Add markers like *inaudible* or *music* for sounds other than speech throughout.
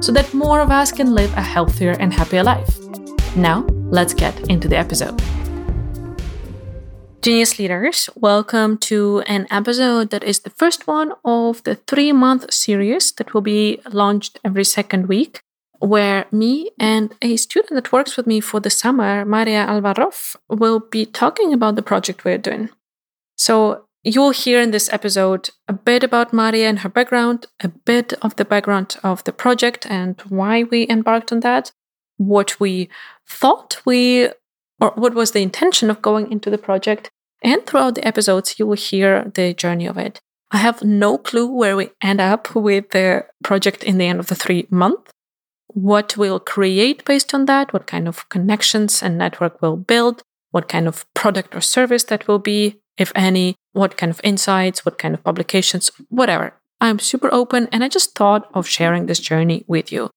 so that more of us can live a healthier and happier life. Now, let's get into the episode. Genius Leaders, welcome to an episode that is the first one of the three month series that will be launched every second week, where me and a student that works with me for the summer, Maria Alva Roff, will be talking about the project we're doing. So, You'll hear in this episode a bit about Maria and her background, a bit of the background of the project and why we embarked on that, what we thought we, or what was the intention of going into the project. And throughout the episodes, you will hear the journey of it. I have no clue where we end up with the project in the end of the three months. What we'll create based on that, what kind of connections and network we'll build, what kind of product or service that will be, if any, what kind of insights, what kind of publications, whatever. I'm super open and I just thought of sharing this journey with you.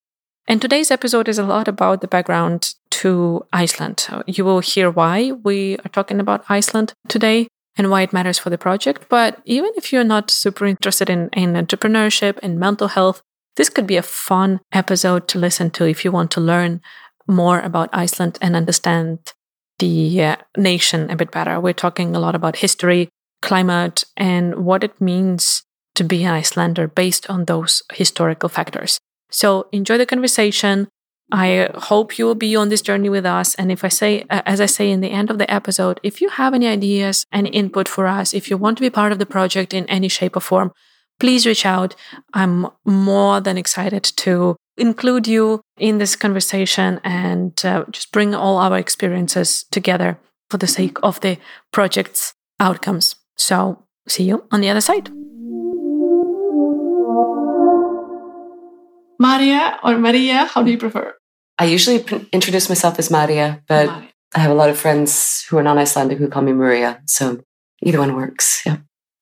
And today's episode is a lot about the background to Iceland. You will hear why we are talking about Iceland today and why it matters for the project. But even if you're not super interested in, in entrepreneurship and mental health, this could be a fun episode to listen to if you want to learn more about Iceland and understand the uh, nation a bit better. We're talking a lot about history, climate, and what it means to be an Icelander based on those historical factors. So enjoy the conversation. I hope you will be on this journey with us. And if I say, uh, as I say in the end of the episode, if you have any ideas, any input for us, if you want to be part of the project in any shape or form, please reach out. I'm more than excited to include you in this conversation and uh, just bring all our experiences together for the sake of the project's outcomes. So, see you on the other side. Maria or Maria, how do you prefer? I usually introduce myself as Maria, but Maria. I have a lot of friends who are non Icelandic who call me Maria. So either one works. Yeah.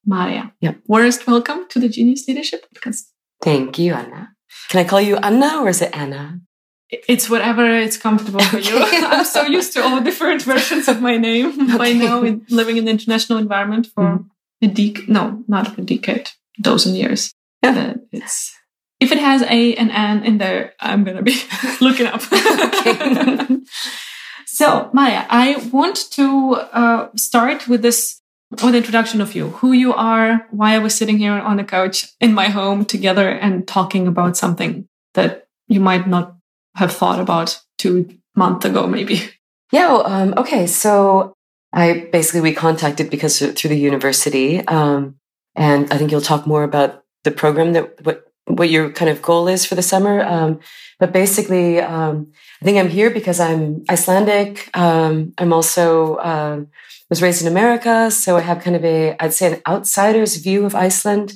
Maria. Yeah. Warmest welcome to the Genius Leadership Podcast. Thank you, Anna. Can I call you Anna or is it Anna? It's whatever it's comfortable for you. *laughs* I'm so used to all different *laughs* versions of my name okay. by now, living in the international environment for mm-hmm. a decade. No, not a decade, dozen years. Yeah. it's if it has a and an in there, I'm gonna be *laughs* looking up. so, Maya, I want to uh, start with this with introduction of you, who you are, why I was sitting here on the couch in my home together and talking about something that you might not have thought about two months ago, maybe. Yeah. Um, okay. So I basically we contacted because through the university, um, and I think you'll talk more about the program that what what your kind of goal is for the summer. Um, but basically, um, I think I'm here because I'm Icelandic. Um, I'm also uh, was raised in America, so I have kind of a, I'd say, an outsider's view of Iceland.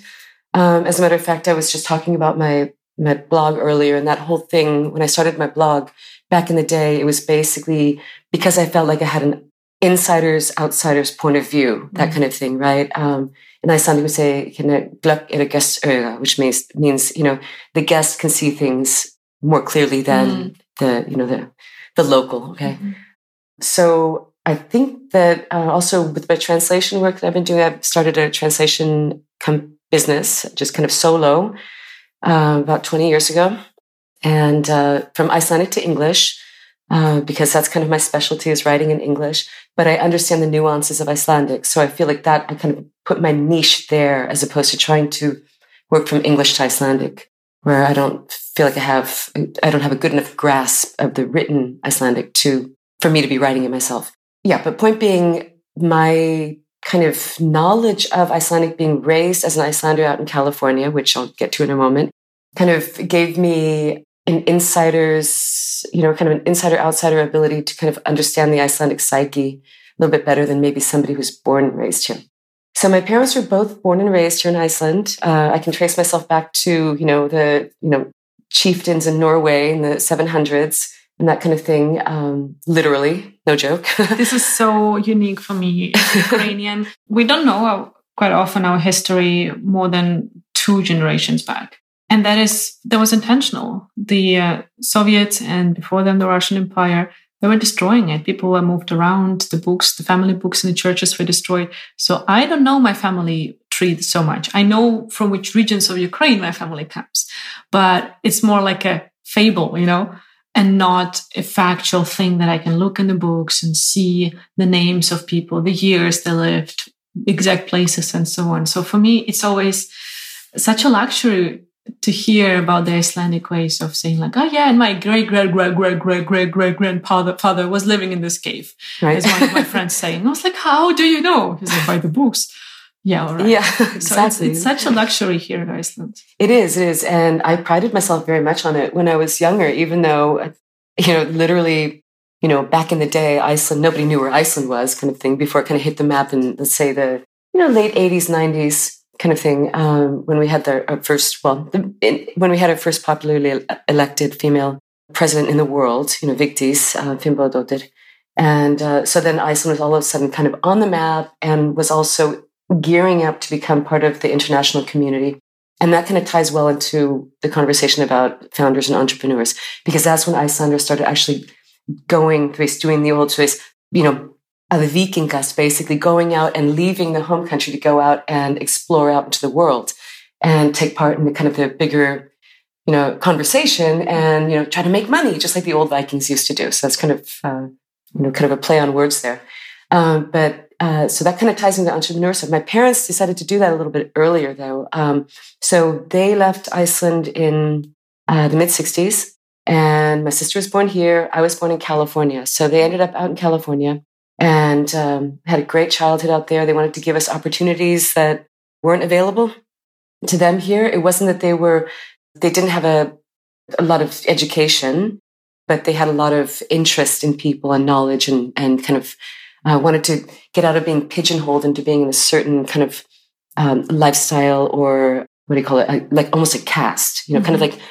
Um, as a matter of fact, I was just talking about my my blog earlier, and that whole thing when I started my blog back in the day, it was basically because I felt like I had an insider's outsider's point of view, that mm-hmm. kind of thing, right? Um, and Icelandic would say, glögg er gestöga, which means means you know the guest can see things more clearly than mm. the you know the the local. Okay, mm-hmm. so I think that uh, also with my translation work that I've been doing, I've started a translation com- business, just kind of solo, uh, about 20 years ago. And uh, from Icelandic to English, uh, because that's kind of my specialty is writing in English, but I understand the nuances of Icelandic. So I feel like that I kind of put my niche there as opposed to trying to work from English to Icelandic, where I don't feel like I have, I don't have a good enough grasp of the written Icelandic to, for me to be writing it myself. Yeah, but point being, my kind of knowledge of Icelandic being raised as an Icelander out in California, which I'll get to in a moment, kind of gave me an insider's, you know, kind of an insider outsider ability to kind of understand the Icelandic psyche a little bit better than maybe somebody who's born and raised here. So my parents were both born and raised here in Iceland. Uh, I can trace myself back to, you know, the, you know, chieftains in Norway in the 700s and that kind of thing. Um, literally, no joke. *laughs* this is so unique for me, Ukrainian. *laughs* we don't know our, quite often our history more than two generations back. And that is, that was intentional. The uh, Soviets and before them the Russian Empire, they were destroying it. People were moved around. The books, the family books in the churches were destroyed. So I don't know my family tree so much. I know from which regions of Ukraine my family comes, but it's more like a fable, you know? And not a factual thing that I can look in the books and see the names of people, the years they lived, exact places, and so on. So for me, it's always such a luxury to hear about the Icelandic ways of saying like, oh yeah, and my great great great great great great great grandfather father was living in this cave. Right. As one of my friends saying. I was like, how do you know? He's like, by the books. Yeah, right. Yeah, exactly. *laughs* So it's, it's, such a luxury here in Iceland. It is, it is. And I prided myself very much on it when I was younger, even though, you know, literally, you know, back in the day, Iceland, nobody knew where Iceland was kind of thing before it kind of hit the map in, let's say, the, you know, late 80s, 90s kind of thing. Um, when we had the, our first, well, the, in, when we had our first popularly elected female president in the world, you know, Vigdís uh, Finnbogadóttir. And uh, so then Iceland was all of a sudden kind of on the map and was also gearing up to become part of the international community. And that kind of ties well into the conversation about founders and entrepreneurs, because that's when Icelanders started actually going, through doing the old choice, you know, the vikingas, basically going out and leaving the home country to go out and explore out into the world and take part in the kind of the bigger, you know, conversation and, you know, try to make money, just like the old Vikings used to do. So that's kind of, uh, you know, kind of a play on words there. Um, but uh, so that kind of ties into entrepreneurship. My parents decided to do that a little bit earlier, though. Um, so they left Iceland in uh, the mid 60s, and my sister was born here. I was born in California. So they ended up out in California and um, had a great childhood out there. They wanted to give us opportunities that weren't available to them here. It wasn't that they were, they didn't have a, a lot of education, but they had a lot of interest in people and knowledge and, and kind of uh, wanted to get out of being pigeonholed into being in a certain kind of um, lifestyle or what do you call it? like almost a caste, you know, mm-hmm. kind of mm-hmm. like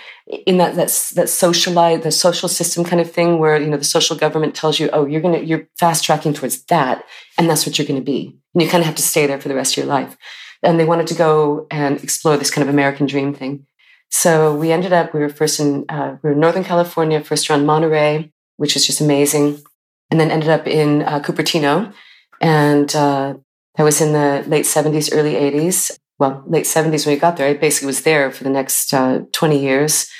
in that that's that socialized the social system kind of thing where you know the social government tells you oh you're gonna you're fast tracking towards that and that's what you're gonna be and you kind of have to stay there for the rest of your life and they wanted to go and explore this kind of american dream thing so we ended up we were first in uh, we were in northern california first around monterey which is just amazing and then ended up in uh, Cupertino. And uh, I was in the late 70s, early 80s. Well, late 70s when we got there. I basically was there for the next uh, 20 years,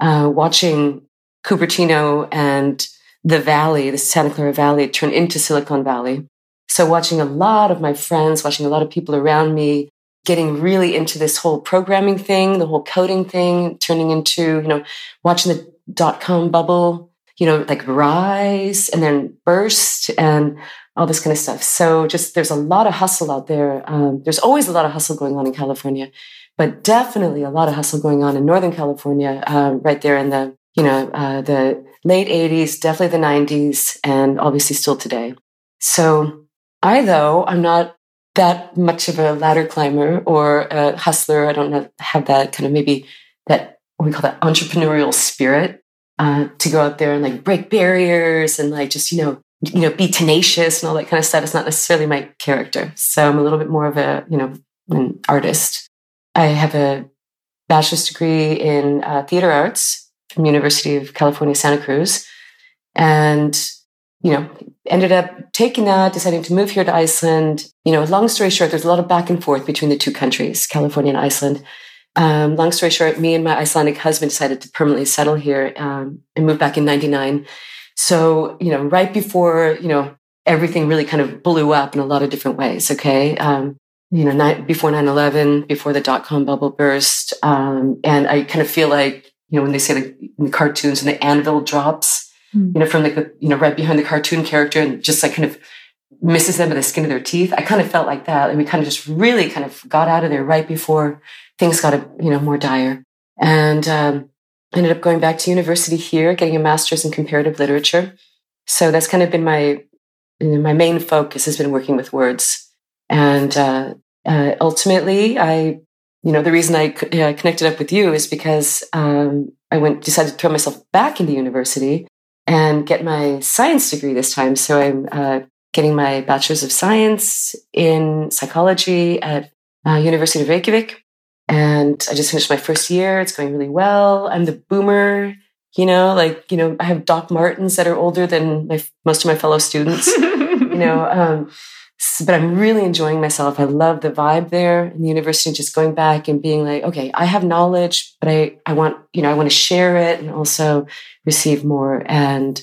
uh, watching Cupertino and the valley, the Santa Clara Valley, turn into Silicon Valley. So, watching a lot of my friends, watching a lot of people around me getting really into this whole programming thing, the whole coding thing, turning into, you know, watching the dot com bubble you know, like rise and then burst and all this kind of stuff. So just there's a lot of hustle out there. Um, there's always a lot of hustle going on in California, but definitely a lot of hustle going on in Northern California, um, right there in the, you know, uh, the late 80s, definitely the 90s, and obviously still today. So I, though, I'm not that much of a ladder climber or a hustler. I don't have that kind of maybe that, what we call that entrepreneurial spirit uh, to go out there and like break barriers and like just you know you know be tenacious and all that kind of stuff. It's not necessarily my character. So I'm a little bit more of a you know an artist. I have a bachelor's degree in uh, theater arts from University of California Santa Cruz, and you know ended up taking that, deciding to move here to Iceland. You know, long story short, there's a lot of back and forth between the two countries, California and Iceland. Um, long story short, me and my Icelandic husband decided to permanently settle here um, and move back in 99. So, you know, right before, you know, everything really kind of blew up in a lot of different ways. Okay. Um, you know, before 9 11, before the dot com bubble burst. Um, and I kind of feel like, you know, when they say like in the cartoons and the anvil drops, mm. you know, from like the, you know, right behind the cartoon character and just like kind of misses them by the skin of their teeth. I kind of felt like that. And we kind of just really kind of got out of there right before things got, a, you know, more dire. And um, ended up going back to university here, getting a master's in comparative literature. So that's kind of been my, you know, my main focus has been working with words. And uh, uh, ultimately, I, you know, the reason I uh, connected up with you is because um, I went decided to throw myself back into university and get my science degree this time. So I'm uh, getting my bachelor's of science in psychology at uh, University of Reykjavik, and I just finished my first year. It's going really well. I'm the boomer. You know, like you know, I have Doc Martens that are older than my, most of my fellow students. *laughs* you know, um, but I'm really enjoying myself. I love the vibe there in the university, just going back and being like, okay, I have knowledge, but I, I want, you know, I want to share it and also receive more. And,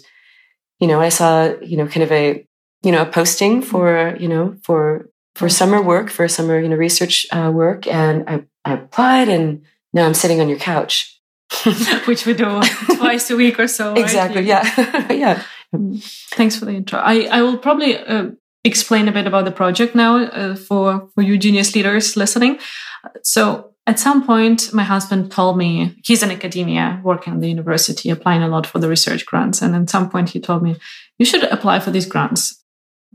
you know, I saw, you know, kind of a, you know, a posting for, you know, for, for summer work, for summer, you know, research uh, work. And I, I applied and now I'm sitting on your couch. *laughs* *laughs* Which we do twice a week or so. Exactly. Right? Yeah. *laughs* yeah. Thanks for the intro. I, I will probably uh, explain a bit about the project now uh, for for you genius leaders listening. So at some point, my husband told me he's in academia, working at the university, applying a lot for the research grants. And at some point, he told me, "You should apply for these grants."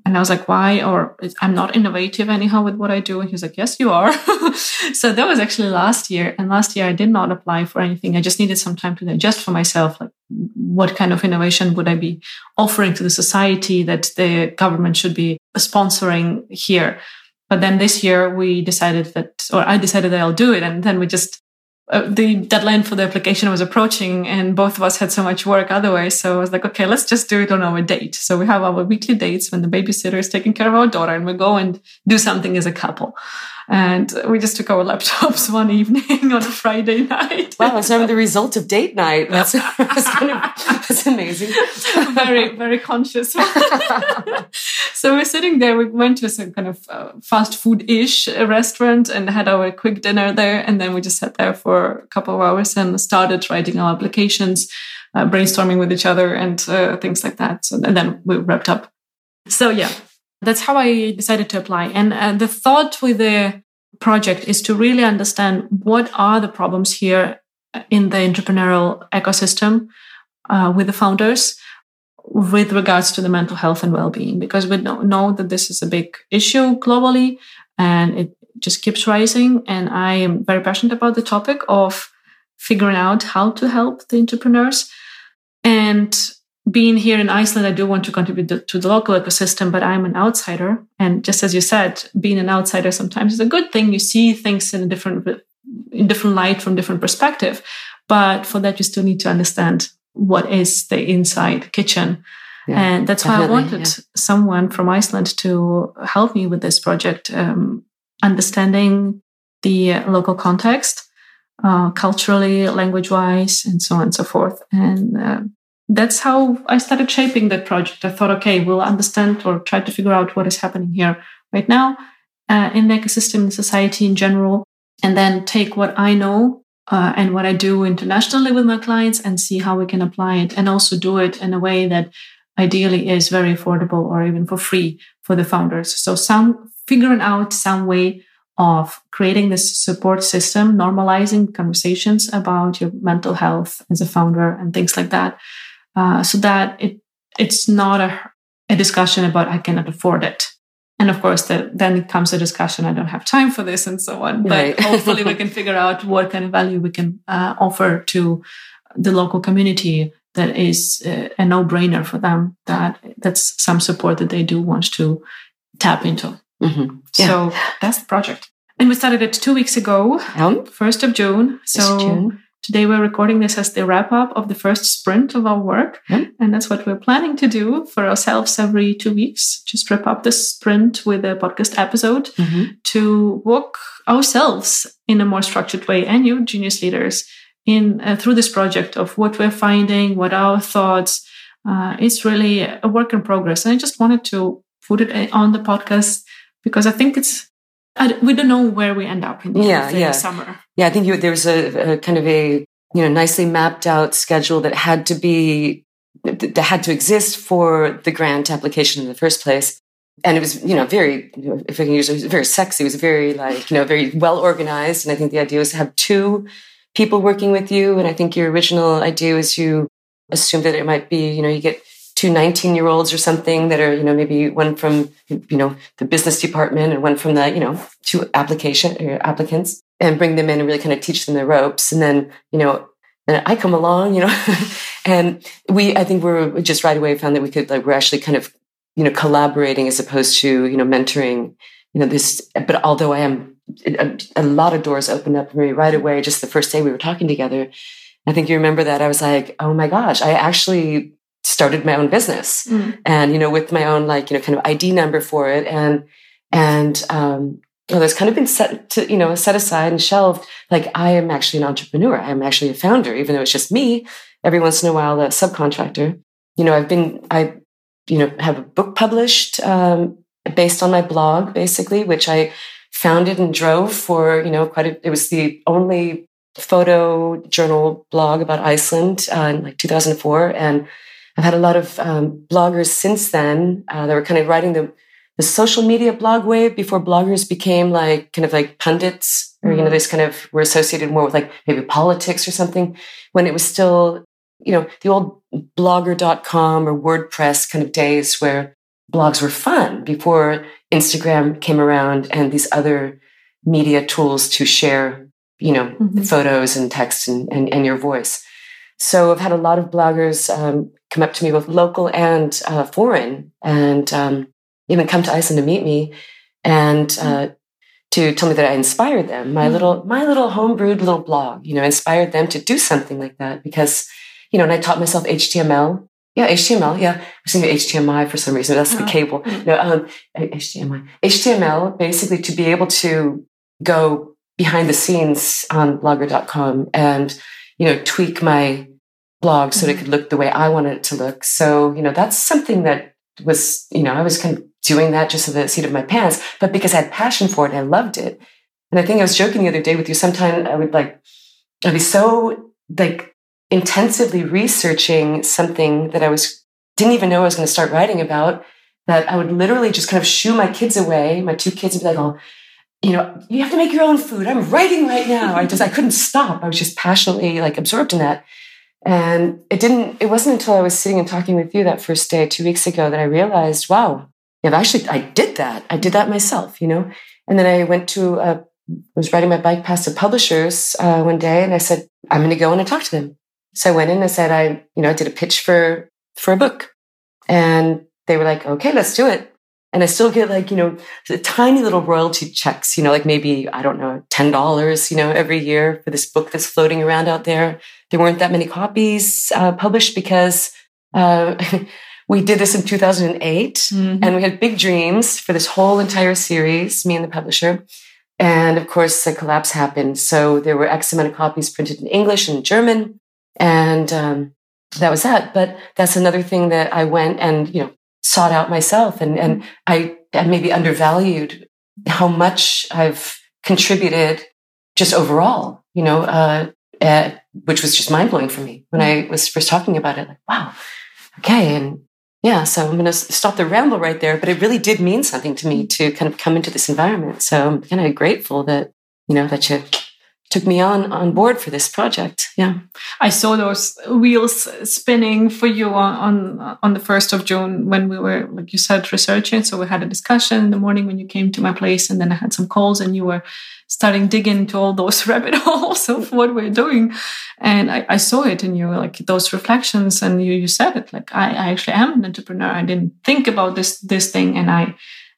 And I was like, why? Or I'm not innovative anyhow with what I do. And he's like, yes, you are. *laughs* so that was actually last year. And last year I did not apply for anything. I just needed some time to digest for myself. Like, what kind of innovation would I be offering to the society that the government should be sponsoring here? But then this year we decided that, or I decided that I'll do it. And then we just uh, the deadline for the application was approaching and both of us had so much work otherwise. So I was like, okay, let's just do it on our date. So we have our weekly dates when the babysitter is taking care of our daughter and we go and do something as a couple. And we just took our *laughs* laptops one evening *laughs* on a Friday night. Wow, it's never the result of date night. That's, that's, kind of, that's amazing. *laughs* very, very conscious. so we're sitting there. We went to some kind of uh, fast food ish restaurant and had our quick dinner there. And then we just sat there for a couple of hours and started writing our applications, uh, brainstorming with each other and uh, things like that. So, and then we wrapped up. So yeah, that's how I decided to apply. And uh, the thought with the project is to really understand what are the problems here in the entrepreneurial ecosystem uh, with the founders with regards to the mental health and well-being because we know that this is a big issue globally and it just keeps rising and i am very passionate about the topic of figuring out how to help the entrepreneurs and being here in Iceland, I do want to contribute to the local ecosystem, but I'm an outsider. And just as you said, being an outsider sometimes is a good thing. You see things in a different, in different light from different perspective. But for that, you still need to understand what is the inside kitchen. Yeah, and that's why I wanted yeah. someone from Iceland to help me with this project, um, understanding the local context, uh, culturally, language wise, and so on and so forth. And uh, that's how I started shaping that project. I thought, okay, we'll understand or try to figure out what is happening here right now uh, in the ecosystem, in society in general, and then take what I know uh, and what I do internationally with my clients and see how we can apply it and also do it in a way that ideally is very affordable or even for free for the founders. So some figuring out some way of creating this support system, normalizing conversations about your mental health as a founder and things like that uh, so that it it's not a, a discussion about I cannot afford it. And of course, the, then it comes a discussion. I don't have time for this, and so on. But right. *laughs* hopefully, we can figure out what kind of value we can uh, offer to the local community that is uh, a no-brainer for them. That that's some support that they do want to tap into. Mm-hmm. Yeah. So that's the project. And we started it two weeks ago, first of June. So June. Today we're recording this as the wrap up of the first sprint of our work. Mm-hmm. And that's what we're planning to do for ourselves every two weeks. Just wrap up the sprint with a podcast episode mm-hmm. to walk ourselves in a more structured way and you genius leaders in uh, through this project of what we're finding, what our thoughts. Uh, it's really a work in progress. And I just wanted to put it uh, on the podcast because I think it's we don't know where we end up in the, yeah, yeah. summer. Yeah, I think you, there was a, a, kind of a you know nicely mapped out schedule that had to be that had to exist for the grant application in the first place. And it was, you know, very, if I can use it, it was very sexy. It was very like, you know, very well organized. And I think the idea was to have two people working with you. And I think your original idea was you assume that it might be, you know, you get two 19 year olds or something that are, you know, maybe one from, you know, the business department and one from the, you know, two application uh, applicants and bring them in and really kind of teach them the ropes. And then, you know, then I come along, you know, *laughs* and we, I think we're just right away found that we could like, we're actually kind of, you know, collaborating as opposed to, you know, mentoring, you know, this, but although I am, a, a lot of doors opened up for me right away, just the first day we were talking together. I think you remember that I was like, oh my gosh, I actually started my own business mm. and, you know, with my own like, you know, kind of ID number for it. And, and, um, well, there's kind of been set to, you know, set aside and shelved. Like I am actually an entrepreneur. I'm actually a founder, even though it's just me. Every once in a while, a subcontractor. You know, I've been, I, you know, have a book published um, based on my blog, basically, which I founded and drove for, you know, quite a, it was the only photo journal blog about Iceland uh, in like 2004. And I've had a lot of um, bloggers since then uh, that were kind of writing the, the social media blog wave before bloggers became like kind of like pundits or, you know, mm-hmm. this kind of were associated more with like maybe politics or something when it was still, you know, the old blogger.com or WordPress kind of days where blogs were fun before Instagram came around and these other media tools to share, you know, mm-hmm. photos and text and, and, and, your voice. So I've had a lot of bloggers um, come up to me, both local and uh, foreign, and um, even come to Iceland to meet me and uh, mm-hmm. to tell me that I inspired them. My mm-hmm. little, my little homebrewed little blog, you know, inspired them to do something like that because, you know, and I taught myself HTML. Yeah, HTML. Yeah, I was thinking HDMI for some reason. That's oh. the cable. Mm-hmm. No, um, HDMI. HTML basically to be able to go behind the scenes on blogger.com and, you know, tweak my blog so mm-hmm. it could look the way I wanted it to look. So, you know, that's something that was, you know, I was kind of doing that just at the seat of my pants, but because I had passion for it and I loved it. And I think I was joking the other day with you. Sometimes I would like, I'd be so like intensively researching something that I was, didn't even know I was going to start writing about that I would literally just kind of shoo my kids away. My two kids would be like, oh, you know, you have to make your own food. I'm writing right now. I just, I couldn't stop. I was just passionately like absorbed in that. And it didn't, it wasn't until I was sitting and talking with you that first day, two weeks ago, that I realized, wow, yeah, actually, I did that. I did that myself, you know? And then I went to, a, was riding my bike past the publishers uh, one day and I said, I'm going to go in and talk to them. So I went in and I said, I, you know, I did a pitch for, for a book. And they were like, okay, let's do it. And I still get like, you know, tiny little royalty checks, you know, like maybe, I don't know, $10, you know, every year for this book that's floating around out there. There weren't that many copies uh, published because uh, *laughs* we did this in 2008 mm-hmm. and we had big dreams for this whole entire series, me and the publisher. And of course, the collapse happened. So there were X amount of copies printed in English and German. And um, that was that. But that's another thing that I went and, you know, sought out myself. And, and mm-hmm. I, I maybe undervalued how much I've contributed just overall, you know, uh, at, which was just mind blowing for me when I mm-hmm. was first talking about it. Like, wow, okay. And yeah, so I'm going to stop the ramble right there. But it really did mean something to me mm-hmm. to kind of come into this environment. So I'm kind of grateful that, you know, that you took me on on board for this project. Yeah, I saw those wheels spinning for you on on, on the first of June when we were, like you said, researching. So we had a discussion in the morning when you came to my place, and then I had some calls, and you were starting digging into all those *laughs* rabbit holes of what we're doing. And I, I saw it in you, like those reflections, and you you said it like I, I actually am an entrepreneur. I didn't think about this this thing, and I.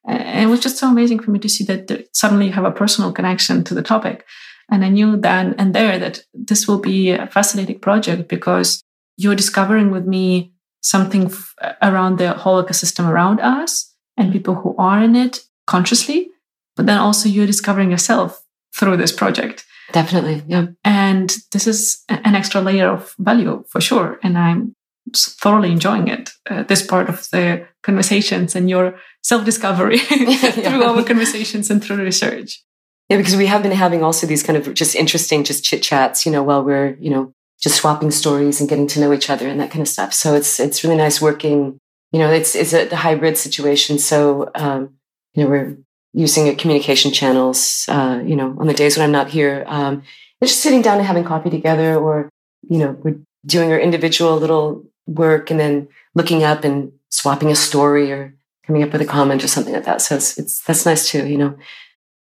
And it was just so amazing for me to see that suddenly you have a personal connection to the topic. And I knew then and there that this will be a fascinating project because you're discovering with me something f- around the whole ecosystem around us and people who are in it consciously, but then also you're discovering yourself through this project. Definitely. Yeah. And this is an extra layer of value for sure. And I'm thoroughly enjoying it, uh, this part of the conversations and your self discovery *laughs* *laughs* through our conversations and through research. Yeah, because we have been having also these kind of just interesting, just chit chats, you know, while we're, you know, just swapping stories and getting to know each other and that kind of stuff. So it's it's really nice working. You know, it's it's a hybrid situation. So um, you know, we're using a communication channels. Uh, you know, on the days when I'm not here, um, just sitting down and having coffee together, or you know, we're doing our individual little work and then looking up and swapping a story or coming up with a comment or something like that. So it's, it's that's nice too. You know,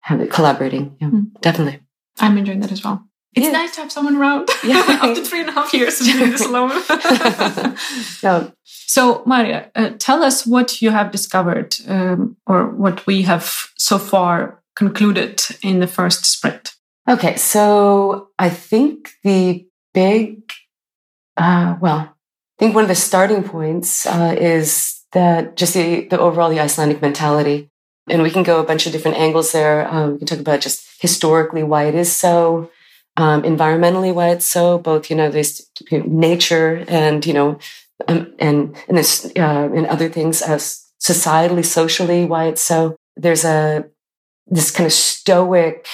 have it collaborating. Yeah, mm. definitely. I'm enjoying that as well. it's yeah. nice to have someone around *laughs* yeah. after three and a half years of doing this alone. *laughs* no. So, Maria, uh, tell us what you have discovered um, or what we have so far concluded in the first sprint. Okay, so I think the big, uh, well, I think one of the starting points uh, is that just the, the overall the Icelandic mentality. And we can go a bunch of different angles there. Um, we can talk about just historically why it is so, um, environmentally why it's so, both, you know, this nature and, you know, um, and, and this, uh, and other things as societally, socially, why it's so. There's a, this kind of stoic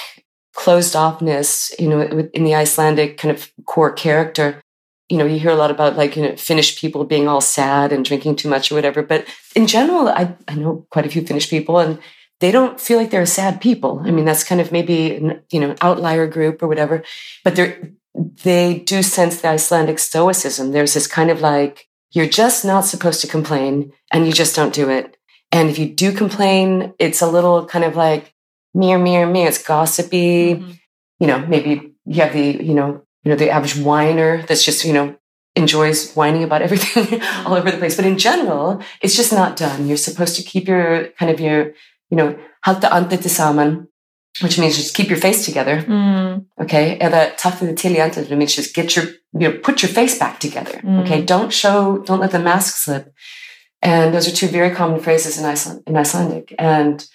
closed offness, you know, in the Icelandic kind of core character you know, you hear a lot about like, you know, Finnish people being all sad and drinking too much or whatever. But in general, I, I know quite a few Finnish people and they don't feel like they're sad people. I mean, that's kind of maybe, you know, an outlier group or whatever, but they're, they do sense the Icelandic stoicism. There's this kind of like, you're just not supposed to complain and you just don't do it. And if you do complain, it's a little kind of like, me or me or me, it's gossipy. Mm-hmm. You know, maybe you have the, you know, you know, the average whiner that's just, you know, enjoys whining about everything *laughs* all over the place. But in general, it's just not done. You're supposed to keep your kind of your, you know, halta andlitið saman, which means just keep your face together. Mm. Okay. Til í andlitið means just get your, you know, put your face back together. Mm. Okay. Don't show, don't let the mask slip. And those are two very common phrases in Iceland, in Icelandic. And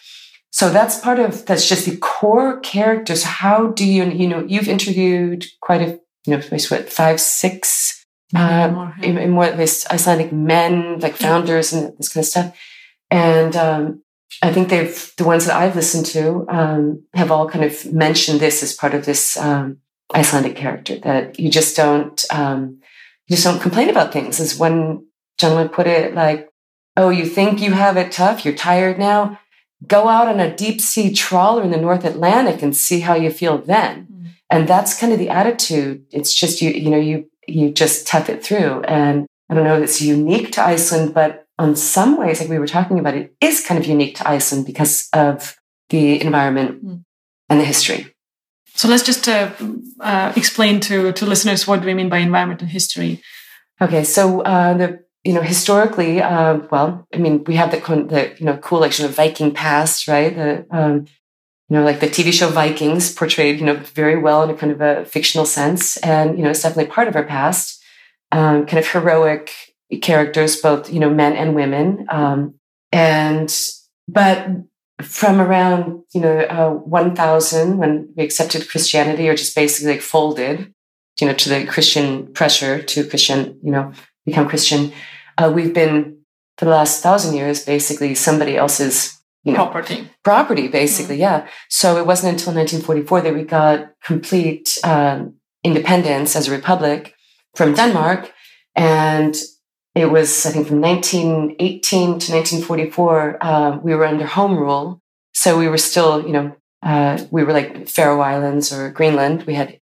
so that's part of that's just the core characters. How do you you know you've interviewed quite a you know what five six uh, more, yeah. in, what this Icelandic men like founders and this kind of stuff, and um, I think they've the ones that I've listened to um, have all kind of mentioned this as part of this um, Icelandic character that you just don't um, you just don't complain about things. As one gentleman put it, like, "Oh, you think you have it tough? You're tired now." go out on a deep sea trawler in the North Atlantic and see how you feel then. And that's kind of the attitude. It's just you, you know, you you just tough it through. And I don't know if it's unique to Iceland, but on some ways, like we were talking about, it is kind of unique to Iceland because of the environment mm. and the history. So let's just uh, uh, explain to to listeners what do we mean by environment and history. Okay, so uh, the you know, historically, uh, well, I mean, we have the, the you know cool like sort of Viking past, right? The um, you know, like the TV show Vikings portrayed, you know, very well in a kind of a fictional sense, and you know, it's definitely part of our past. Um, kind of heroic characters, both you know, men and women, um, and but from around you know uh, 1000 when we accepted christianity or just basically like folded you know to the christian pressure to christian you know become christian uh, we've been for the last thousand years basically somebody else's you know, property. Property, basically, mm-hmm. yeah. So it wasn't until 1944 that we got complete um, independence as a republic from Denmark, and it was I think from 1918 to 1944 uh, we were under home rule. So we were still, you know, uh, we were like Faroe Islands or Greenland. We had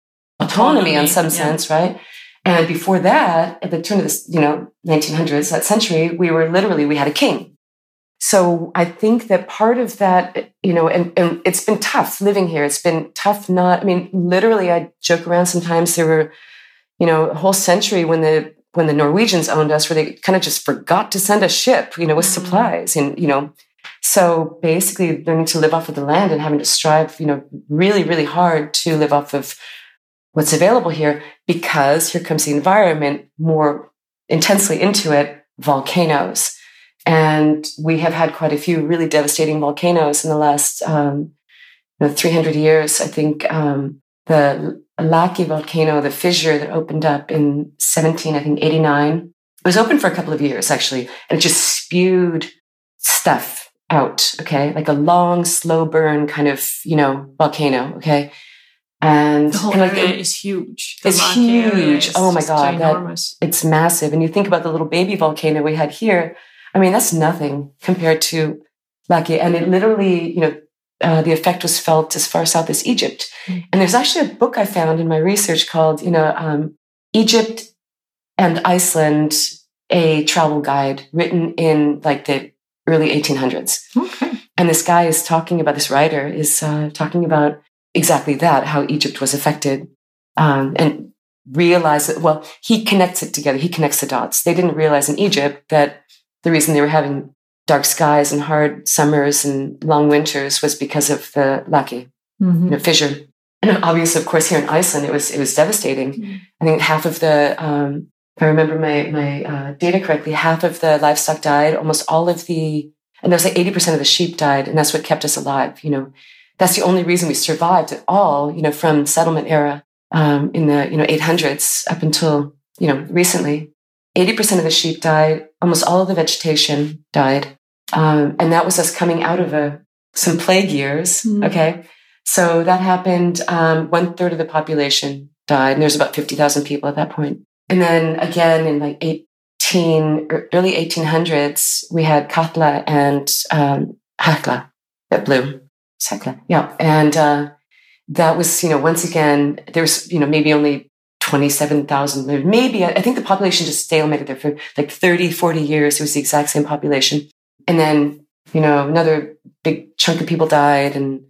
autonomy, autonomy in some yeah. sense, right? And before that, at the turn of the you know 1900s, that century, we were literally we had a king. So I think that part of that, you know, and, and it's been tough living here. It's been tough. Not, I mean, literally, I joke around sometimes. There were, you know, a whole century when the when the Norwegians owned us, where they kind of just forgot to send a ship, you know, with mm-hmm. supplies, and you know, so basically learning to live off of the land and having to strive, you know, really, really hard to live off of what's available here because here comes the environment more intensely into it volcanoes. And we have had quite a few really devastating volcanoes in the last um, you know, 300 years. I think um, the Laki volcano, the fissure that opened up in 17, I think 89, it was open for a couple of years actually, and it just spewed stuff out. Okay, like a long, slow burn kind of you know volcano. Okay, and the whole area it, is huge. The it's huge. oh my god, that, it's massive. And you think about the little baby volcano we had here. I mean, that's nothing compared to Laki. And it literally, you know, uh, the effect was felt as far south as Egypt. Mm-hmm. And there's actually a book I found in my research called, you know, um, Egypt and Iceland, a travel guide written in like the early 1800s. Okay. And this guy is talking about, this writer is uh, talking about exactly that, how Egypt was affected. um, and realize that, well, he connects it together. He connects the dots. They didn't realize in Egypt that the reason they were having dark skies and hard summers and long winters was because of the Laki, mm-hmm. you know, fissure. And obviously, of course, here in Iceland, it was it was devastating. Mm-hmm. I think half of the, um, if I remember my my uh, data correctly, half of the livestock died. Almost all of the, and there was like eighty percent of the sheep died, and that's what kept us alive. You know, that's the only reason we survived at all. You know, from settlement era um, in the you know 800s up until you know recently. 80% of the sheep died. Almost all of the vegetation died. Um, and that was us coming out of a, some plague years. Mm. Okay. So that happened. Um, one third of the population died and there's about 50,000 people at that point. And then again in like 18, early 1800s, we had Katla and, um, Hekla that blew. Sakla. Yeah. And, uh, that was, you know, once again, there's, you know, maybe only 27,000, maybe, I think the population just stalemated there for like 30, 40 years. It was the exact same population. And then, you know, another big chunk of people died and,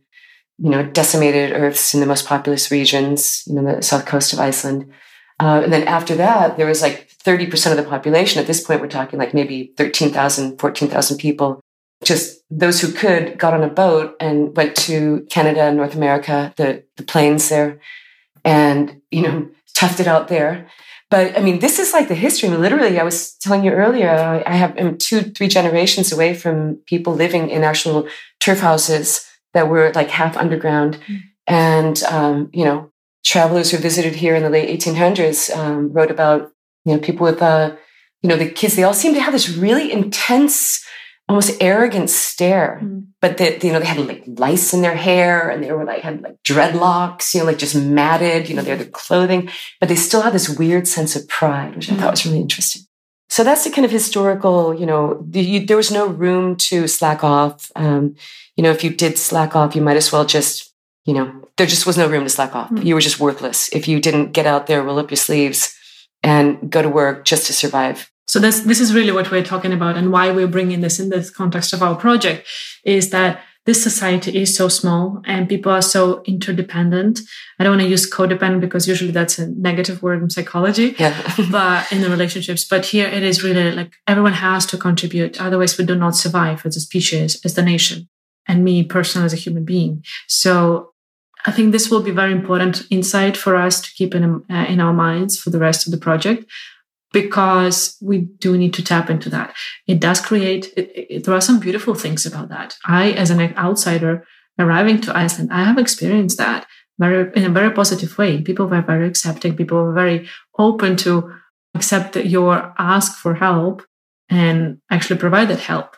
you know, decimated earths in the most populous regions, you know, the south coast of Iceland. Uh, and then after that, there was like 30% of the population. At this point, we're talking like maybe 13,000, 14,000 people just those who could got on a boat and went to Canada, North America, the, the plains there, and, you know, toughed it out there. But I mean, this is like the history. I mean, literally, I was telling you earlier, I have I'm two, three generations away from people living in actual turf houses that were like half underground. Mm. And, um, you know, travelers who visited here in the late 1800s um, wrote about, you know, people with, uh, you know, the kids, they all seem to have this really intense almost arrogant stare. Mm. But that you know, they had like lice in their hair and they were like had like dreadlocks, you know, like just matted, you know, they're the clothing, but they still had this weird sense of pride, which mm. I thought was really interesting. So that's the kind of historical, you know, the, you, there was no room to slack off. Um, you know, if you did slack off, you might as well just, you know, there just was no room to slack off. Mm. You were just worthless if you didn't get out there, roll up your sleeves, and go to work just to survive. So this this is really what we're talking about and why we're bringing this in the context of our project is that this society is so small and people are so interdependent. I don't want to use codependent because usually that's a negative word in psychology, yeah. *laughs* but in the relationships. But here it is really like everyone has to contribute. Otherwise we do not survive as a species, as the nation and me personally as a human being. So I think this will be very important insight for us to keep in, uh, in our minds for the rest of the project because we do need to tap into that. It does create, it, it, there are some beautiful things about that. I, as an outsider arriving to Iceland, I have experienced that very, in a very positive way. People were very accepting. People were very open to accept your ask for help and actually provide that help.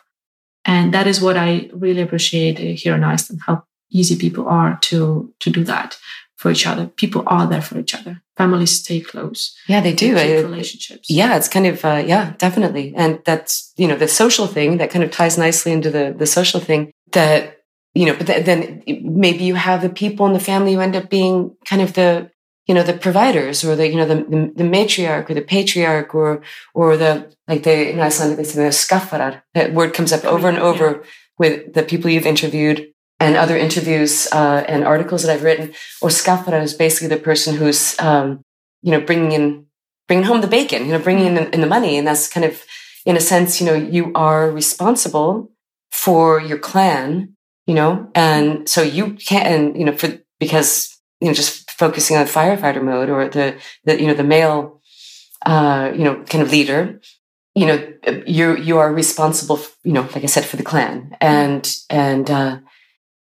And that is what I really appreciate here in Iceland, how easy people are to, to do that for each other. People are there for each other. Families stay close. Yeah, they do. They relationships. Yeah, it's kind of uh, yeah, definitely. And that's you know the social thing that kind of ties nicely into the the social thing that you know. But th- then maybe you have the people in the family who end up being kind of the you know the providers or the you know the the, the matriarch or the patriarch or or the like the in Icelandic they say the skaffarar. That word comes up over and over yeah. with the people you've interviewed and other interviews uh, and articles that I've written, or skaffara is basically the person who's, um, you know, bringing in, bringing home the bacon, you know, bringing in the, in the money. And that's kind of, in a sense, you know, you are responsible for your clan, you know, and so you can't, and, you know, for, because, you know, just focusing on firefighter mode or the, the, you know, the male, uh, you know, kind of leader, you know, you you are responsible, you know, like I said, for the clan, and and uh,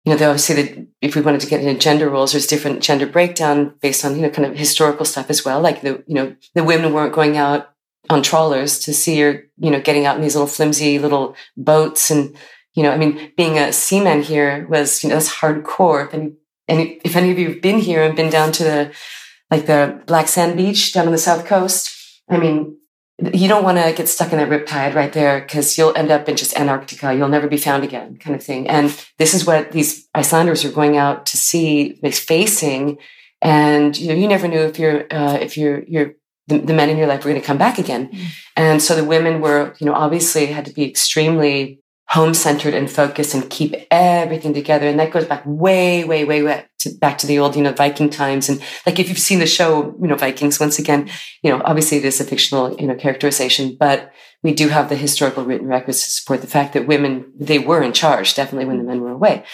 you know, obviously that if we wanted to get into gender roles, there's different gender breakdown based on, you know, kind of historical stuff as well. Like the, you know, the women weren't going out on trawlers to see her, you know, getting out in these little flimsy little boats. And, you know, I mean, being a seaman here was, you know, that's hardcore. And, and if any of you have been here and been down to the, like the Black Sand Beach down on the South Coast, I mean, you don't want to get stuck in that riptide right there because you'll end up in just Antarctica. You'll never be found again, kind of thing. And this is what these Icelanders are going out to sea, facing. And you know, you never knew if you're uh, if you're you're the, the, men in your life were going to come back again. Mm. And so the women were, you know, obviously had to be extremely home centered and focused and keep everything together. And that goes back way, way, way, way to, back to the old, you know, Viking times. And like if you've seen the show, you know, Vikings, once again, you know, obviously it is a fictional, you know, characterization, but we do have the historical written records to support the fact that women, they were in charge, definitely when the men were away.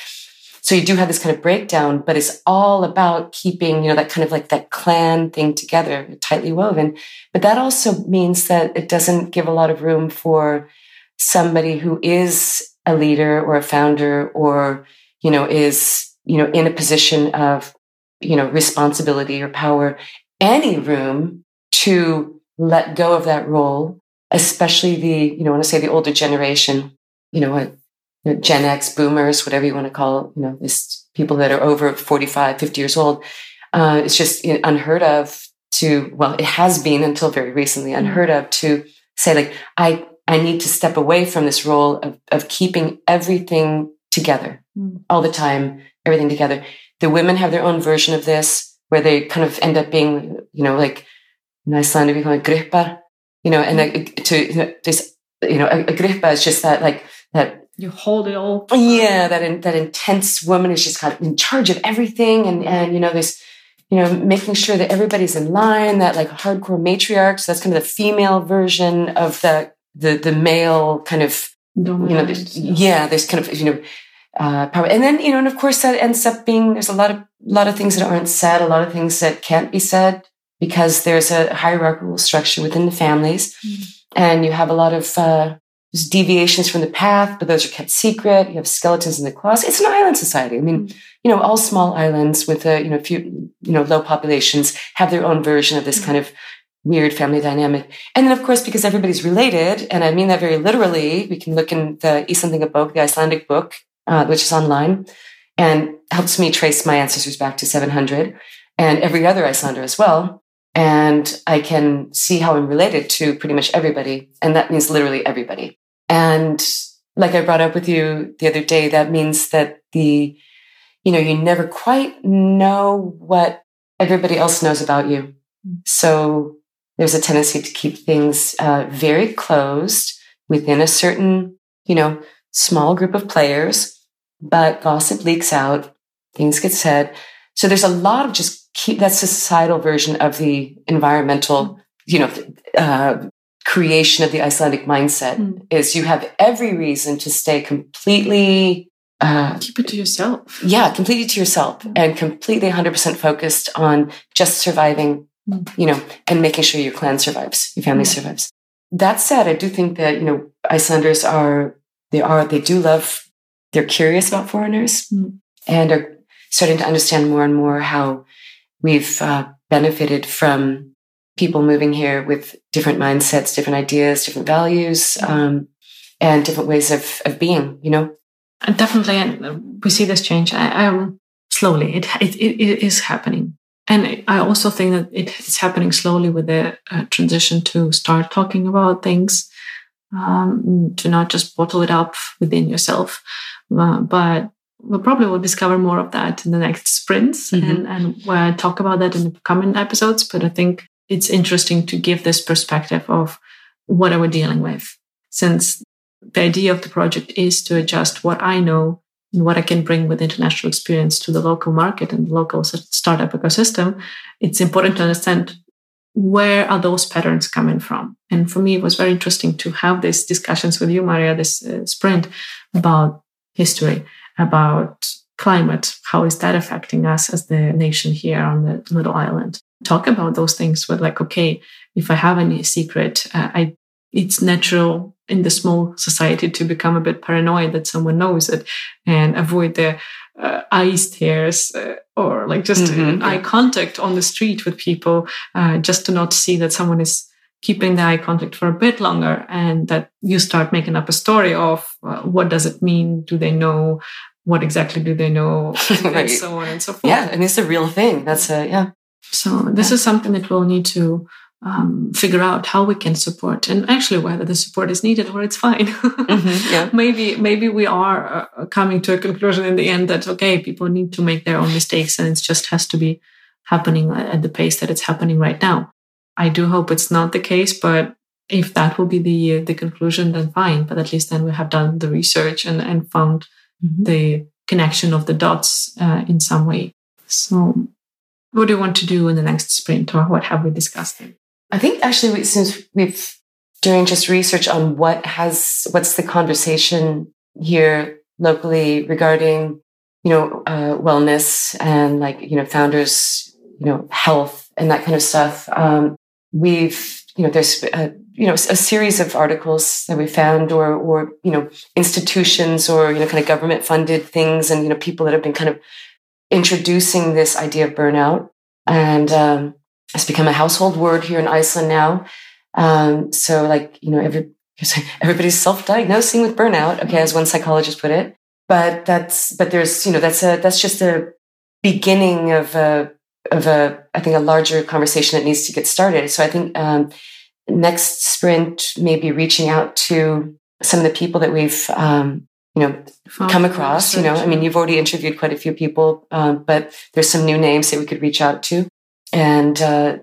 So you do have this kind of breakdown, but it's all about keeping, you know, that kind of like that clan thing together, tightly woven. But that also means that it doesn't give a lot of room for somebody who is a leader or a founder or, you know, is, you know, in a position of, you know, responsibility or power, any room to let go of that role, especially the, you know, when I want to say the older generation, you know, what, you know, Gen X boomers, whatever you want to call, you know, this people that are over 45, 50 years old. Uh, it's just unheard of to, well, it has been until very recently unheard of to say like, I I need to step away from this role of, of keeping everything together mm. all the time, everything together. The women have their own version of this where they kind of end up being, you know, like in Icelandic, we call it gribba, you know, and mm. to, you know, this, you know, a, a gribba is just that, like, that you hold it all. Yeah, that in, that intense woman is just kind of in charge of everything, and and you know, this, you know, making sure that everybody's in line. That like hardcore matriarch. So that's kind of the female version of the the the male kind of Dominant. you know there's, yeah there's kind of you know uh, power and then you know and of course that ends up being there's a lot of a lot of things that aren't said a lot of things that can't be said because there's a hierarchical structure within the families mm. and you have a lot of uh, there's deviations from the path but those are kept secret you have skeletons in the closet it's an island society i mean mm. you know all small islands with a you know few you know low populations have their own version of this mm. kind of weird family dynamic. And then, of course, because everybody's related, and I mean that very literally, we can look in the Íslendingabók, the Icelandic book, uh, which is online, and helps me trace my ancestors back to 700 and every other Icelander as well. And I can see how I'm related to pretty much everybody. And that means literally everybody. And like I brought up with you the other day, that means that the, you know, you never quite know what everybody else knows about you. So there's a tendency to keep things uh, very closed within a certain, you know, small group of players, but gossip leaks out, things get said. So there's a lot of just keep that's the societal version of the environmental, you know, uh, creation of the Icelandic mindset mm. is you have every reason to stay completely uh, keep it to yourself. Yeah, completely to yourself mm. and completely 100% focused on just surviving you know, and making sure your clan survives, your family survives. That said, I do think that, you know, Icelanders are, they are, they do love, they're curious about foreigners mm-hmm. and are starting to understand more and more how we've uh, benefited from people moving here with different mindsets, different ideas, different values, um, and different ways of, of being, you know? And definitely, and we see this change. I, um, slowly, it, it, it is happening. And I also think that it's happening slowly with the uh, transition to start talking about things, um, to not just bottle it up within yourself. Uh, but we'll probably will discover more of that in the next sprints mm-hmm. and, and where I talk about that in the coming episodes. But I think it's interesting to give this perspective of what are we dealing with? Since the idea of the project is to adjust what I know and what I can bring with international experience to the local market and the local startup ecosystem, it's important to understand where are those patterns coming from. And for me, it was very interesting to have these discussions with you, Maria, this uh, sprint about history, about climate. How is that affecting us as the nation here on the little island? Talk about those things with like, okay, if I have any secret, uh, I it's natural in the small society to become a bit paranoid that someone knows it and avoid the uh, eye stares uh, or like just mm-hmm, eye contact on the street with people uh, just to not see that someone is keeping the eye contact for a bit longer and that you start making up a story of uh, what does it mean? Do they know? What exactly do they know? *laughs* Right. and so on and so forth. yeah and it's a real thing. That's a yeah. So this yeah. is something that we'll need to um, figure out how we can support and actually whether the support is needed or it's fine *laughs* mm-hmm, yeah. maybe maybe we are uh, coming to a conclusion in the end that okay people need to make their own mistakes and it just has to be happening at the pace that it's happening right now i do hope it's not the case but if that will be the the conclusion, then fine. But at least then we have done the research and, and found mm-hmm. the connection of the dots uh, in some way. So, what do you want to do in the next sprint, or what have we discussed? I think actually, we, since we've doing just research on what has what's the conversation here locally regarding you know uh, wellness and like you know founders you know health and that kind of stuff. Um, we've you know there's a, you know a series of articles that we found or or you know institutions or you know kind of government funded things and you know people that have been kind of introducing this idea of burnout and um, it's become a household word here in Iceland now. Um, so like you know every *laughs* everybody's self-diagnosing with burnout okay as one psychologist put it but that's but there's you know that's a that's just a beginning of a of a I think a larger conversation that needs to get started. So I think um, next sprint maybe reaching out to some of the people that we've um, you know come across. You know, I mean, you've already interviewed quite a few people, um, but there's some new names that we could reach out to and uh,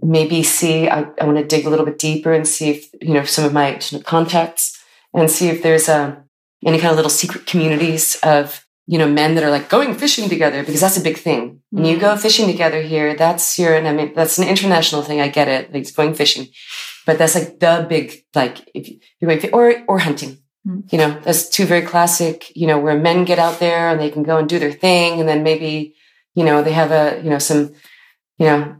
maybe see. I, I want to dig a little bit deeper and see if you know some of my contacts and see if there's a um, any kind of little secret communities of you know, men that are like going fishing together because that's a big thing. When you go mm-hmm. fishing together here, that's your, and I mean, that's an international thing. I get it. Like going fishing, but that's like the big, like if you're going, or, or hunting, mm-hmm. you know, that's two very classic, you know, where men get out there and they can go and do their thing. And then maybe, you know, they have a, you know, some, you know,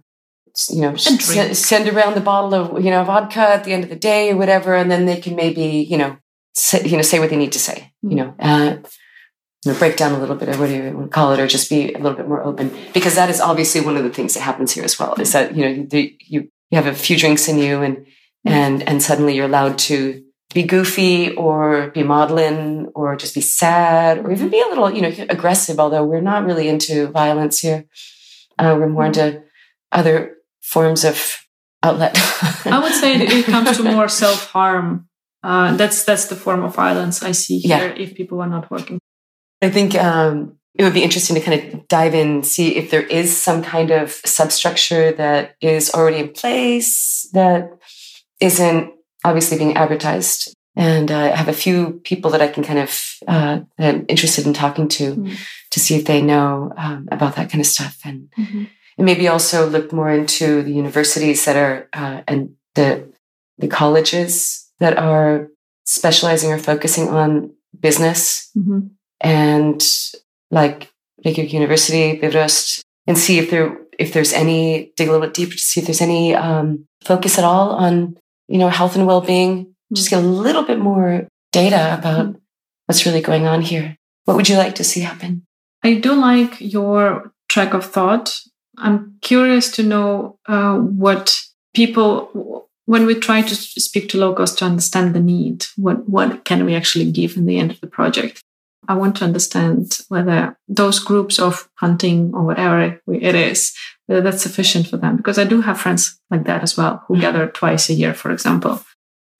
you know, s- send around the bottle of, you know, vodka at the end of the day or whatever. And then they can maybe, you know, say, you know, say what they need to say, you know, uh, you know, break down a little bit or whatever you want to call it, or just be a little bit more open, because that is obviously one of the things that happens here as well. Is that you know the, you you have a few drinks in you, and and and suddenly you're allowed to be goofy or be maudlin or just be sad or even be a little you know aggressive. Although we're not really into violence here, uh, we're more into other forms of outlet. I would say it comes to more *laughs* self harm. Uh, that's that's the form of violence I see here. Yeah. If people are not working I think um, it would be interesting to kind of dive in, see if there is some kind of substructure that is already in place that isn't obviously being advertised. And uh, I have a few people that I can kind of uh, that I'm interested in talking to mm-hmm. to see if they know um, about that kind of stuff, and mm-hmm. and maybe also look more into the universities that are uh, and the the colleges that are specializing or focusing on business. Mm-hmm and like Reykjavik University, Bifröst, and see if there if there's any dig a little bit deeper to see if there's any um, focus at all on you know health and well being. Just get a little bit more data about mm-hmm. what's really going on here. What would you like to see happen? I do like your track of thought. I'm curious to know uh, what people when we try to speak to locals to understand the need what what can we actually give in the end of the project I want to understand whether those groups of hunting or whatever it is, whether that's sufficient for them. Because I do have friends like that as well who mm-hmm. gather twice a year, for example.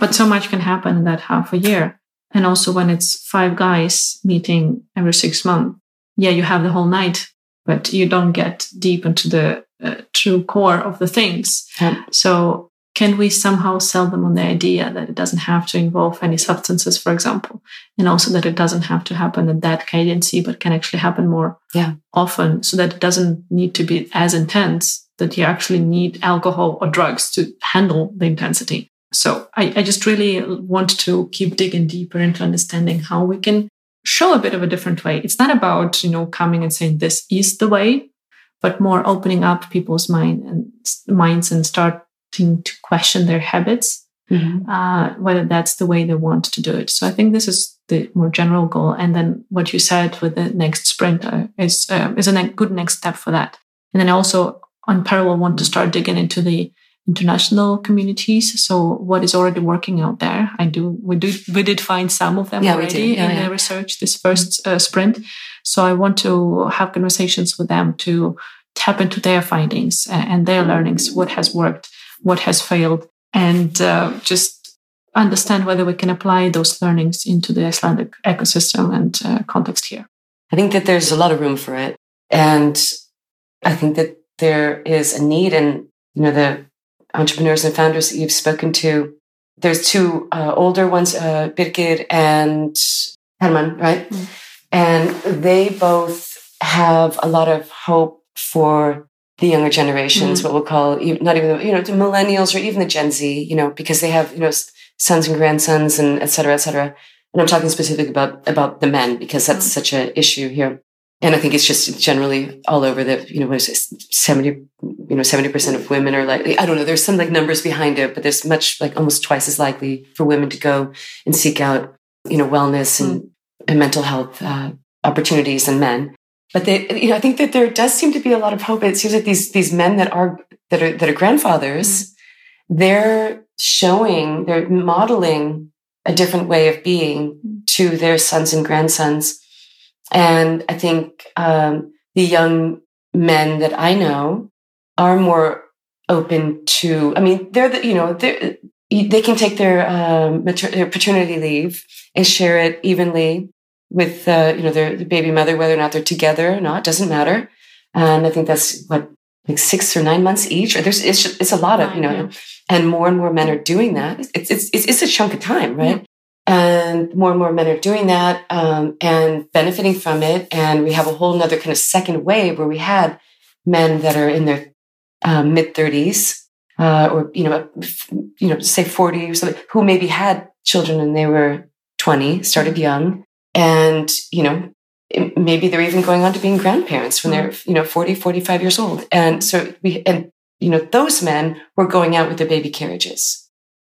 But so much can happen in that half a year. And also when it's five guys meeting every six months, yeah, you have the whole night, but you don't get deep into the uh, true core of the things. Yeah. So can we somehow sell them on the idea that it doesn't have to involve any substances, for example, and also that it doesn't have to happen at that cadency, but can actually happen more yeah. often, so that it doesn't need to be as intense that you actually need alcohol or drugs to handle the intensity. So I, I just really want to keep digging deeper into understanding how we can show a bit of a different way. It's not about you know coming and saying this is the way, but more opening up people's mind and minds and starting to question their habits, mm-hmm. uh, whether that's the way they want to do it. So I think this is the more general goal. And then what you said with the next sprint uh, is uh, is a ne- good next step for that. And then I also on parallel want to start digging into the international communities. So what is already working out there? I do we do we did find some of them yeah, already yeah, in yeah. the research this first uh, sprint. So I want to have conversations with them to tap into their findings and their learnings, what has worked, what has failed, and uh, just understand whether we can apply those learnings into the Icelandic ecosystem and uh, context here. I think that there's a lot of room for it. And I think that there is a need, and you know, the entrepreneurs and founders that you've spoken to, there's two uh, older ones, uh, Birgir and Herman, right? Mm. And they both have a lot of hope for the younger generations, mm. what we'll call not even you know the millennials or even the Gen Z, you know, because they have you know sons and grandsons and et cetera, et cetera. And I'm talking specifically about about the men because that's mm. such an issue here. And I think it's just generally all over the, you know, what is it, 70, you know, 70% of women are likely, I don't know, there's some like numbers behind it, but there's much like almost twice as likely for women to go and seek out, you know, wellness and, mm. and mental health uh, opportunities than men. But they, you know, I think that there does seem to be a lot of hope. It seems like these, these men that are, that are, that are grandfathers, mm. they're showing, they're modeling a different way of being mm. to their sons and grandsons and I think um, the young men that I know are more open to, I mean, they're the, you know, they they can take their, um, mater- their paternity leave and share it evenly with, uh, you know, their, their, baby mother, whether or not they're together or not, doesn't matter. And I think that's what, like six or nine months each, or there's, it's, it's a lot of, you know, and more and more men are doing that. It's, it's, it's, it's a chunk of time, right? Yeah and more and more men are doing that um, and benefiting from it. And we have a whole nother kind of second wave where we had men that are in their um, mid 30s uh, or you know you know say 40 or something who maybe had children and they were 20 started young. And you know maybe they're even going on to being grandparents when they're you know 40 45 years old. And so we and you know those men were going out with their baby carriages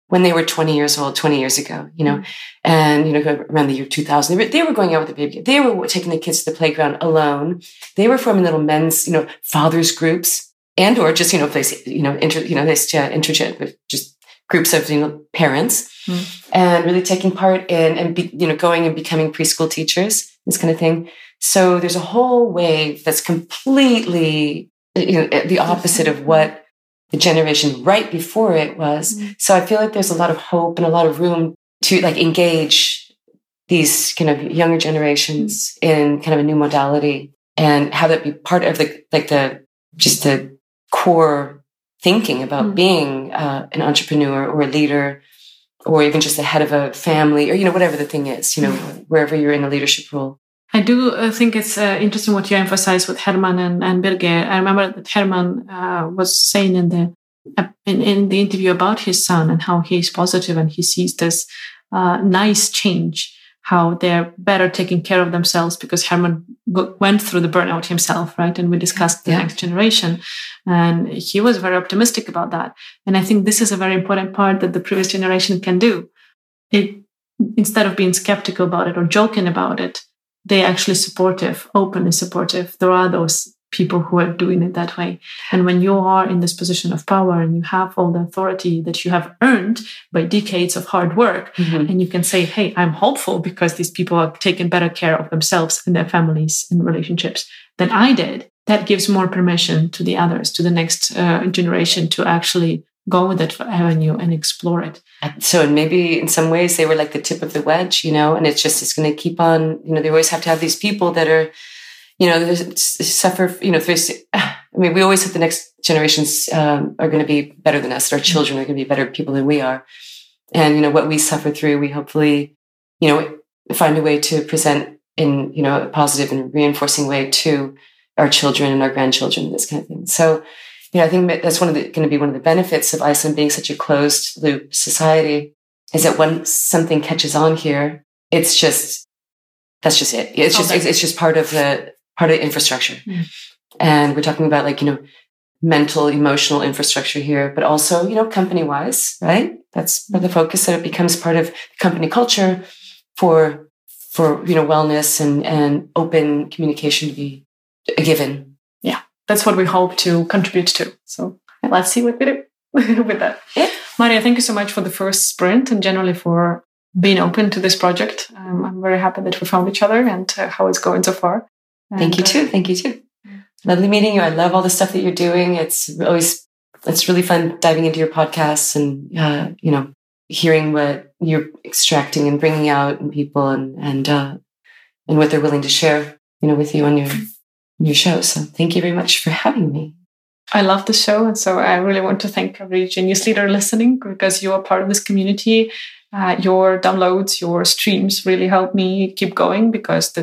when they were 20 years old, 20 years ago, you know, and, you know, around the year 2000, they were, they were going out with the baby. They were taking the kids to the playground alone. They were forming little men's, you know, fathers groups and, or just, you know, place, you know, inter, you know, this uh, interjet with just groups of, you know, parents mm. and really taking part in and, be, you know, going and becoming preschool teachers, this kind of thing. So there's a whole wave that's completely, you know, the opposite of what the generation right before it was. Mm-hmm. So I feel like there's a lot of hope and a lot of room to like engage these kind of younger generations mm-hmm. in kind of a new modality and have it be part of the like the just the core thinking about mm-hmm. being uh, an entrepreneur or a leader or even just the head of a family or you know whatever the thing is you know mm-hmm. wherever you're in a leadership role I do uh, think it's uh, interesting what you emphasize with Herman and, and Birgir. I remember that Herman uh, was saying in the in, in, the interview about his son and how he's positive and he sees this uh, nice change, how they're better taking care of themselves because Herman went through the burnout himself, right? And we discussed the yeah. next generation, and he was very optimistic about that. And I think this is a very important part that the previous generation can do. It instead of being skeptical about it or joking about it they actually supportive, openly supportive. There are those people who are doing it that way. And when you are in this position of power and you have all the authority that you have earned by decades of hard work, mm-hmm. and you can say, Hey, I'm hopeful because these people are taking better care of themselves and their families and relationships than I did. That gives more permission to the others, to the next uh, generation to actually go with that avenue and explore it. So, and maybe in some ways they were like the tip of the wedge, you know, and it's just, it's going to keep on, you know, they always have to have these people that are, you know, suffer, you know, *sighs* I mean, we always hope the next generations um, are going to be better than us. Our children are going to be better people than we are. And, you know, what we suffer through, we hopefully, you know, find a way to present in, you know, a positive and reinforcing way to our children and our grandchildren, this kind of thing. So, you know, I think that's one of the going to be one of the benefits of Iceland being such a closed loop society is that when something catches on here, it's just that's just it. It's just okay. it's, just part of the part of the infrastructure. Mm. And we're talking about like, you know, mental, emotional infrastructure here, but also, you know, company wise, right? That's the focus that it becomes part of company culture for for you know wellness and and open communication to be a given that's what we hope to contribute to. So let's see what we do *laughs* with that. Yeah. Maria, thank you so much for the first sprint and generally for being open to this project. Um, I'm very happy that we found each other and uh, how it's going so far. And, thank you too. Uh, thank you too. Lovely meeting you. I love all the stuff that you're doing. It's always it's really fun diving into your podcasts and uh, you know hearing what you're extracting and bringing out in people and and uh, and what they're willing to share you know with you on your your show. So thank you very much for having me. I love the show. And so I really want to thank every genius leader listening because you are part of this community. Uh, your downloads, your streams really help me keep going because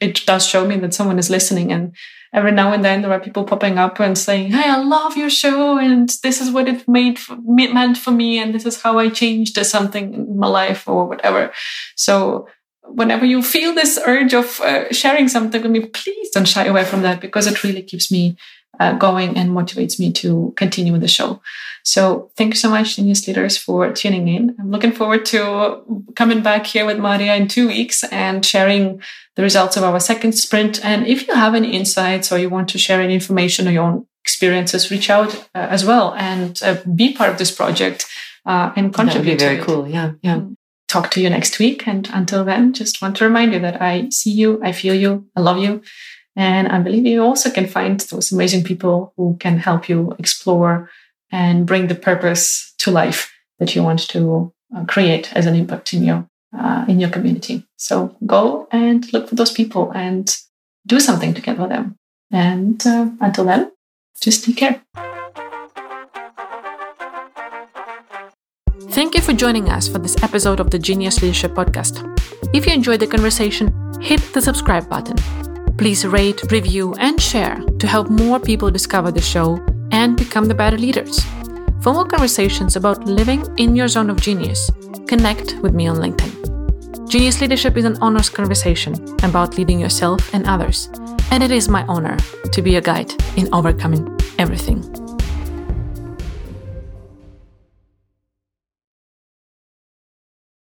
it does show me that someone is listening. And every now and then there are people popping up and saying, Hey, I love your show. And this is what it made for, meant for me. And this is how I changed something in my life or whatever. So whenever you feel this urge of uh, sharing something with me, please don't shy away from that because it really keeps me uh, going and motivates me to continue with the show. So thank you so much, Genius Leaders, for tuning in. I'm looking forward to coming back here with Maria in two weeks and sharing the results of our second sprint. And if you have any insights or you want to share any information or your own experiences, reach out uh, as well and uh, be part of this project uh, and contribute. That would be very cool. Yeah, yeah. Mm. Talk to you next week. And until then, just want to remind you that I see you, I feel you, I love you. And I believe you also can find those amazing people who can help you explore and bring the purpose to life that you want to uh, create as an impact in your uh, in your community. So go and look for those people and do something together with them. And uh, until then, just take care. Thank you for joining us for this episode of the Genius Leadership Podcast. If you enjoyed the conversation, hit the subscribe button Please rate, review, and share to help more people discover the show and become the better leaders. For more conversations about living in your zone of genius, connect with me on LinkedIn. Genius Leadership is an honest conversation about leading yourself and others, and it is my honor to be a guide in overcoming everything.